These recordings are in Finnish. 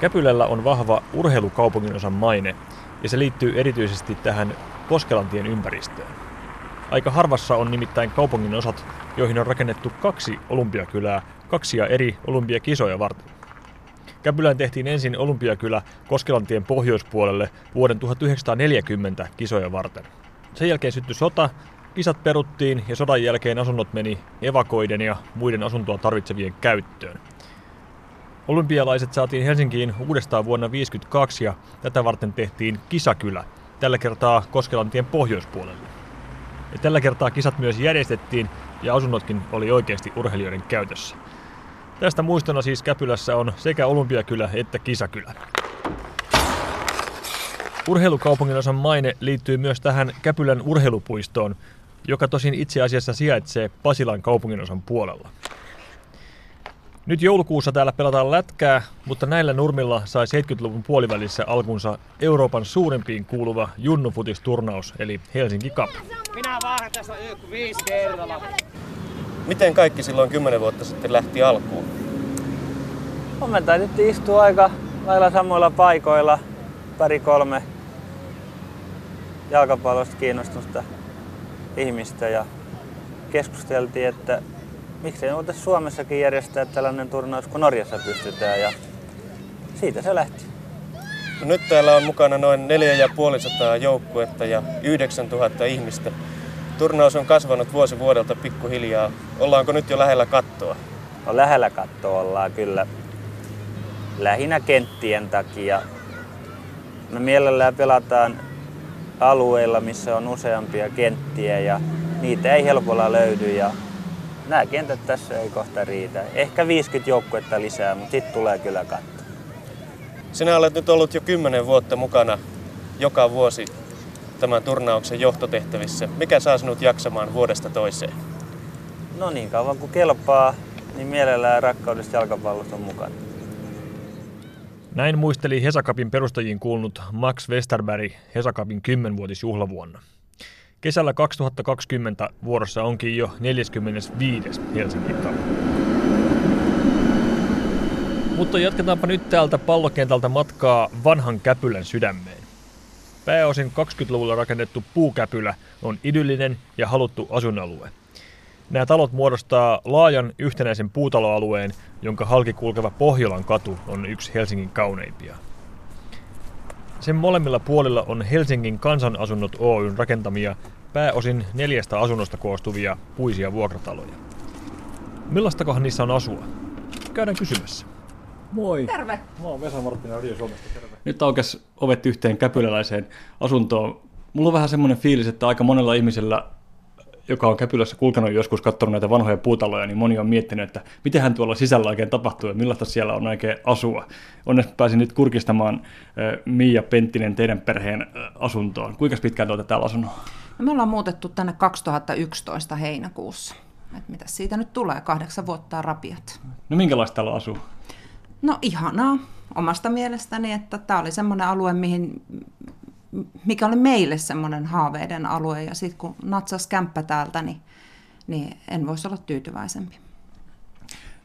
Käpylällä on vahva urheilukaupungin osan maine ja se liittyy erityisesti tähän Koskelantien ympäristöön. Aika harvassa on nimittäin kaupungin osat, joihin on rakennettu kaksi olympiakylää kaksia eri olympiakisoja varten. Käpylään tehtiin ensin olympiakylä Koskelantien pohjoispuolelle vuoden 1940 kisoja varten. Sen jälkeen syttyi sota, kisat peruttiin ja sodan jälkeen asunnot meni evakoiden ja muiden asuntoa tarvitsevien käyttöön. Olympialaiset saatiin Helsinkiin uudestaan vuonna 1952 ja tätä varten tehtiin kisakylä, tällä kertaa Koskelantien pohjoispuolelle. Ja tällä kertaa kisat myös järjestettiin ja asunnotkin oli oikeasti urheilijoiden käytössä. Tästä muistona siis Käpylässä on sekä olympiakylä että kisakylä. Urheilukaupungin osan maine liittyy myös tähän Käpylän urheilupuistoon, joka tosin itse asiassa sijaitsee Pasilan kaupunginosan puolella. Nyt joulukuussa täällä pelataan lätkää, mutta näillä nurmilla sai 70-luvun puolivälissä alkunsa Euroopan suurimpiin kuuluva junnufutisturnaus, eli Helsinki Cup. Minä vaan tässä viisi kerralla. Miten kaikki silloin kymmenen vuotta sitten lähti alkuun? No, me taidettiin istua aika lailla samoilla paikoilla, pari kolme jalkapallosta kiinnostusta ihmistä ja keskusteltiin, että miksei voitaisiin Suomessakin järjestää tällainen turnaus, kun Norjassa pystytään ja siitä se lähti. No nyt täällä on mukana noin 4500 joukkuetta ja 9000 ihmistä. Turnaus on kasvanut vuosi vuodelta pikkuhiljaa. Ollaanko nyt jo lähellä kattoa? No lähellä kattoa ollaan kyllä. Lähinnä kenttien takia. Me mielellään pelataan alueilla, missä on useampia kenttiä ja niitä ei helpolla löydy ja nämä kentät tässä ei kohta riitä. Ehkä 50 joukkuetta lisää, mutta sitten tulee kyllä katto. Sinä olet nyt ollut jo 10 vuotta mukana joka vuosi tämän turnauksen johtotehtävissä. Mikä saa sinut jaksamaan vuodesta toiseen? No niin kauan kuin kelpaa, niin mielellään rakkaudesta jalkapallosta on mukana. Näin muisteli Hesakapin perustajiin kuulunut Max Westerberg Hesakapin 10-vuotisjuhlavuonna. Kesällä 2020 vuorossa onkin jo 45. Helsingin. Mutta jatketaanpa nyt täältä pallokentältä matkaa vanhan Käpylän sydämeen. Pääosin 20-luvulla rakennettu puukäpylä on idyllinen ja haluttu asunalue. Nämä talot muodostaa laajan yhtenäisen puutaloalueen, jonka halki kulkeva Pohjolan katu on yksi Helsingin kauneimpia. Sen molemmilla puolilla on Helsingin kansanasunnot Oyn rakentamia pääosin neljästä asunnosta koostuvia puisia vuokrataloja. Millaistakohan niissä on asua? Käydään kysymässä. Moi. Terve. Mä oon Vesa Marttinen Radio Suomesta. Terve. Nyt aukesi ovet yhteen käpyläläiseen asuntoon. Mulla on vähän semmoinen fiilis, että aika monella ihmisellä joka on Käpylässä kulkenut joskus katsonut näitä vanhoja puutaloja, niin moni on miettinyt, että miten tuolla sisällä oikein tapahtuu ja millaista siellä on oikein asua. Onneksi pääsin nyt kurkistamaan Miia Penttinen teidän perheen asuntoon. Kuinka pitkään olette täällä asunut? No me ollaan muutettu tänne 2011 heinäkuussa. Et mitä siitä nyt tulee? Kahdeksan vuotta rapiat. No minkälaista täällä asuu? No ihanaa omasta mielestäni, että tämä oli semmoinen alue, mihin mikä oli meille semmoinen haaveiden alue. Ja sitten kun natsas kämppä täältä, niin, niin en voisi olla tyytyväisempi.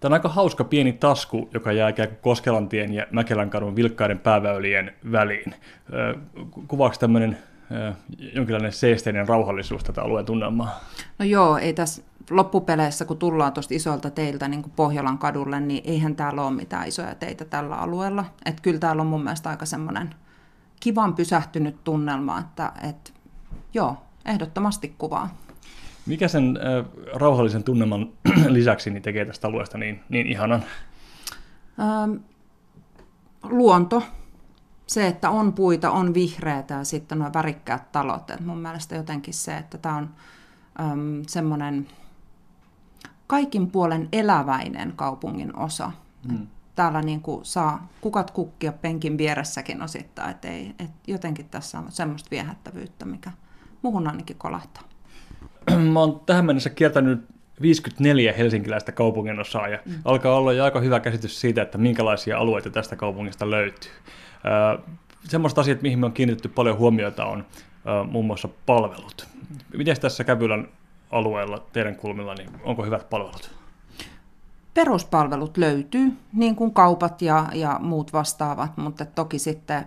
Tämä on aika hauska pieni tasku, joka jää ikään kuin Koskelantien ja Mäkelänkadun vilkkaiden pääväylien väliin. Kuvaako tämmöinen jonkinlainen seesteinen rauhallisuus tätä alueen tunnelmaa? No joo, ei tässä loppupeleissä, kun tullaan tuosta isolta teiltä niin kuin Pohjolan kadulle, niin eihän täällä ole mitään isoja teitä tällä alueella. Että kyllä täällä on mun mielestä aika semmoinen kivan pysähtynyt tunnelma, että, että joo, ehdottomasti kuvaa. Mikä sen äh, rauhallisen tunnelman lisäksi niin tekee tästä alueesta niin, niin ihanan? Ähm, luonto. Se, että on puita, on vihreätä ja sitten nuo värikkäät talot. Et mun mielestä jotenkin se, että tämä on ähm, semmoinen kaikin puolen eläväinen kaupungin osa. Hmm täällä niin kuin saa kukat kukkia penkin vieressäkin osittain, että ei, et jotenkin tässä on semmoista viehättävyyttä, mikä muuhun ainakin kolahtaa. Mä oon tähän mennessä kiertänyt 54 helsinkiläistä kaupungin osaa ja mm. alkaa olla jo aika hyvä käsitys siitä, että minkälaisia alueita tästä kaupungista löytyy. semmoista asiat, mihin me on kiinnitetty paljon huomiota, on muun muassa palvelut. Miten tässä Käpylän alueella teidän kulmilla, niin onko hyvät palvelut? Peruspalvelut löytyy, niin kuin kaupat ja, ja muut vastaavat, mutta toki sitten,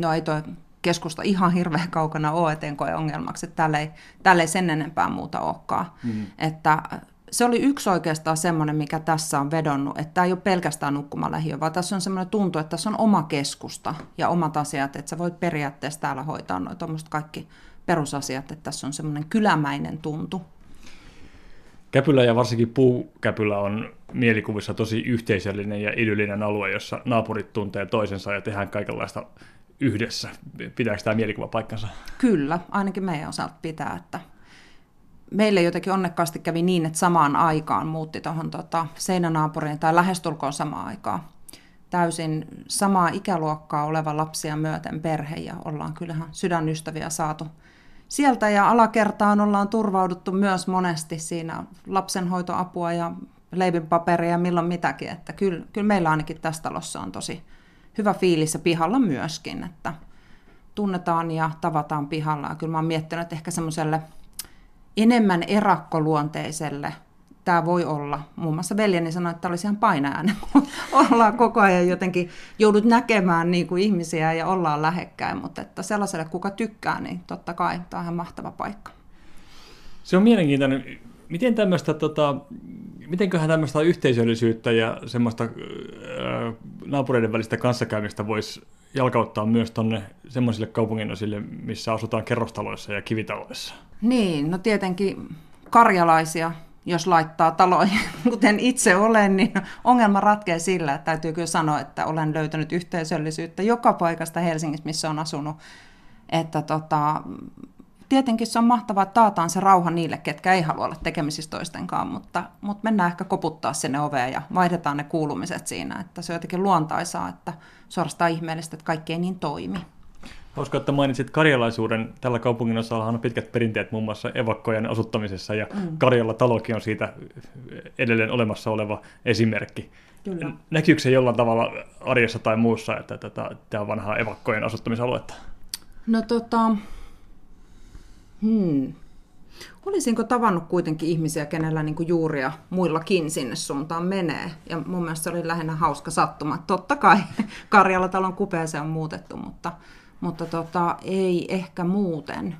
no ei toi keskusta ihan hirveän kaukana ole ongelmaksi, että täällä ei, täällä ei sen enempää muuta olekaan. Mm. Että se oli yksi oikeastaan semmoinen, mikä tässä on vedonnut, että tämä ei ole pelkästään nukkumalähiö, vaan tässä on semmoinen tuntu, että tässä on oma keskusta ja omat asiat, että sä voit periaatteessa täällä hoitaa noita kaikki perusasiat, että tässä on semmoinen kylämäinen tuntu. Käpylä ja varsinkin puukäpylä on mielikuvissa tosi yhteisöllinen ja idyllinen alue, jossa naapurit tuntee toisensa ja tehdään kaikenlaista yhdessä. Pitääkö tämä mielikuva paikkansa? Kyllä, ainakin meidän osalta pitää. Että meille jotenkin onnekkaasti kävi niin, että samaan aikaan muutti tuohon tota, seinänaapuriin tai lähestulkoon samaan aikaan täysin samaa ikäluokkaa oleva lapsia myöten perhe ja ollaan kyllähän sydänystäviä saatu sieltä ja alakertaan ollaan turvauduttu myös monesti siinä lapsenhoitoapua ja leipinpaperia ja milloin mitäkin, että kyllä, kyllä meillä ainakin tässä talossa on tosi hyvä fiilis ja pihalla myöskin, että tunnetaan ja tavataan pihalla. Ja kyllä mä oon miettinyt, että ehkä semmoiselle enemmän erakkoluonteiselle tämä voi olla. Muun muassa veljeni sanoi, että tämä olisi ihan painajainen, ollaan koko ajan jotenkin, joudut näkemään niin kuin ihmisiä ja ollaan lähekkäin, mutta että sellaiselle, kuka tykkää, niin totta kai tämä on ihan mahtava paikka. Se on mielenkiintoinen. Miten tämmöistä, tota, mitenköhän tämmöistä yhteisöllisyyttä ja semmoista äh, naapureiden välistä kanssakäymistä voisi jalkauttaa myös tuonne semmoisille kaupunginosille, missä asutaan kerrostaloissa ja kivitaloissa? Niin, no tietenkin karjalaisia jos laittaa taloihin, kuten itse olen, niin ongelma ratkeaa sillä, että täytyy kyllä sanoa, että olen löytänyt yhteisöllisyyttä joka paikasta Helsingissä, missä on asunut. Että tota, tietenkin se on mahtavaa, että taataan se rauha niille, ketkä ei halua olla tekemisissä toistenkaan, mutta, mutta mennään ehkä koputtaa sinne oveen ja vaihdetaan ne kuulumiset siinä, että se on jotenkin luontaisaa, että suorastaan ihmeellistä, että kaikki ei niin toimi. Hauska, että mainitsit karjalaisuuden. Tällä kaupungin osalla on pitkät perinteet muun muassa evakkojen asuttamisessa ja mm. Karjalla talokin on siitä edelleen olemassa oleva esimerkki. Kyllä. Näkyykö se jollain tavalla arjessa tai muussa, että tätä, tämä on vanhaa evakkojen asuttamisaluetta? No tota, hmm. Olisinko tavannut kuitenkin ihmisiä, kenellä niin juuria muillakin sinne suuntaan menee? Ja mun mielestä se oli lähinnä hauska sattuma. Totta kai Karjala talon kupeeseen on muutettu, mutta mutta tota, ei ehkä muuten.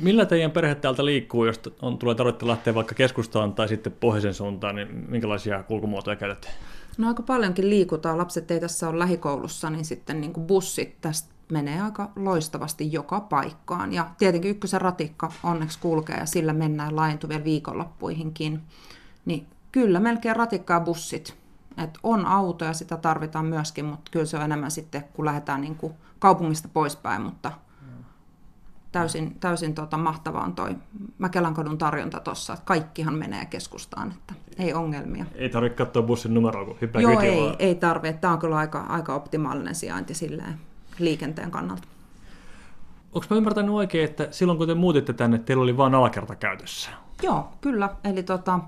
Millä teidän perhe täältä liikkuu, jos on, tulee tarvitse lähteä vaikka keskustaan tai sitten pohjoisen suuntaan, niin minkälaisia kulkumuotoja käytätte? No aika paljonkin liikutaan. Lapset ei tässä ole lähikoulussa, niin sitten niin kuin bussit tästä menee aika loistavasti joka paikkaan. Ja tietenkin ykkösen ratikka onneksi kulkee ja sillä mennään laajentuvien viikonloppuihinkin. Niin kyllä melkein ratikkaa bussit et on auto ja sitä tarvitaan myöskin, mutta kyllä se on enemmän sitten, kun lähdetään niin kuin kaupungista poispäin, mutta täysin, täysin tota mahtavaa on toi Mäkelänkodun tarjonta tuossa, että kaikkihan menee keskustaan, että ei ongelmia. Ei tarvitse katsoa bussin numeroa, kun hyppää Joo, ei, vaan. ei tarvitse. Tämä on kyllä aika, aika optimaalinen sijainti silleen liikenteen kannalta. Onko mä ymmärtänyt oikein, että silloin kun te muutitte tänne, teillä oli vain alakerta käytössä? Joo, kyllä. Eli tota,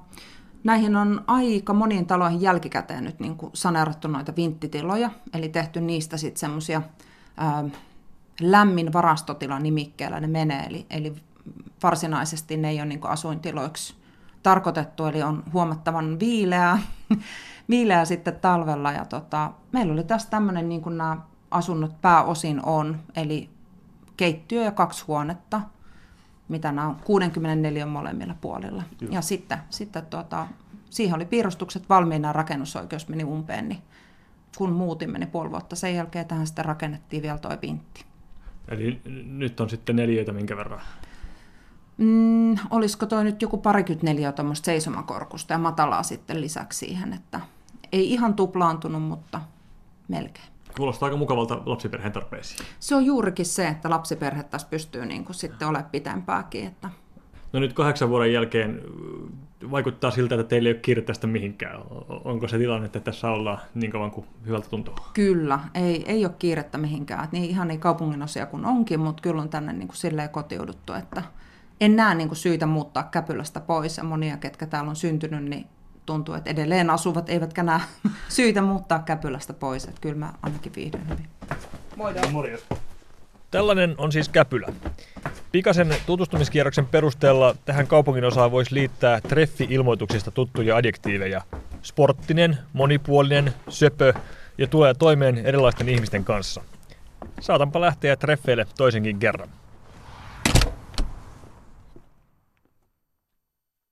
Näihin on aika moniin taloihin jälkikäteen nyt niin kuin saneerattu noita vinttitiloja, eli tehty niistä sitten semmoisia lämmin varastotila nimikkeellä ne menee, eli, eli varsinaisesti ne ei ole niin asuintiloiksi tarkoitettu, eli on huomattavan viileää, viileää sitten talvella. Ja tota, meillä oli tässä tämmöinen, niin kuin nämä asunnot pääosin on, eli keittiö ja kaksi huonetta – mitä nämä on 64 molemmilla puolilla. Joo. Ja sitten, sitten tuota, siihen oli piirustukset valmiina rakennusoikeus meni umpeen, niin kun muutimme niin puoli vuotta sen jälkeen tähän sitten rakennettiin vielä toi pintti. Eli nyt on sitten neljöitä minkä verran? Mm, olisiko toi nyt joku parikymmentä neliötä tuommoista seisomakorkusta ja matalaa sitten lisäksi siihen, että ei ihan tuplaantunut, mutta melkein. Kuulostaa aika mukavalta lapsiperheen tarpeisiin. Se on juurikin se, että lapsiperhe tässä pystyy niin kuin sitten olemaan pitempääkin. Että... No nyt kahdeksan vuoden jälkeen vaikuttaa siltä, että teillä ei ole kiire tästä mihinkään. Onko se tilanne, että tässä ollaan niin kauan kuin hyvältä tuntuu? Kyllä, ei, ei ole kiirettä mihinkään. niin ihan niin kaupungin osia kuin onkin, mutta kyllä on tänne niin kuin silleen kotiuduttu, että en näe niin kuin syytä muuttaa Käpylästä pois. Ja monia, ketkä täällä on syntynyt, niin tuntuu, että edelleen asuvat eivätkä näe syitä muuttaa Käpylästä pois. Että kyllä mä ainakin viihdyn hyvin. Moidaan. Morjens. Tällainen on siis Käpylä. Pikaisen tutustumiskierroksen perusteella tähän kaupungin osaan voisi liittää treffi-ilmoituksista tuttuja adjektiiveja. Sporttinen, monipuolinen, söpö ja tulee toimeen erilaisten ihmisten kanssa. Saatanpa lähteä treffeille toisenkin kerran.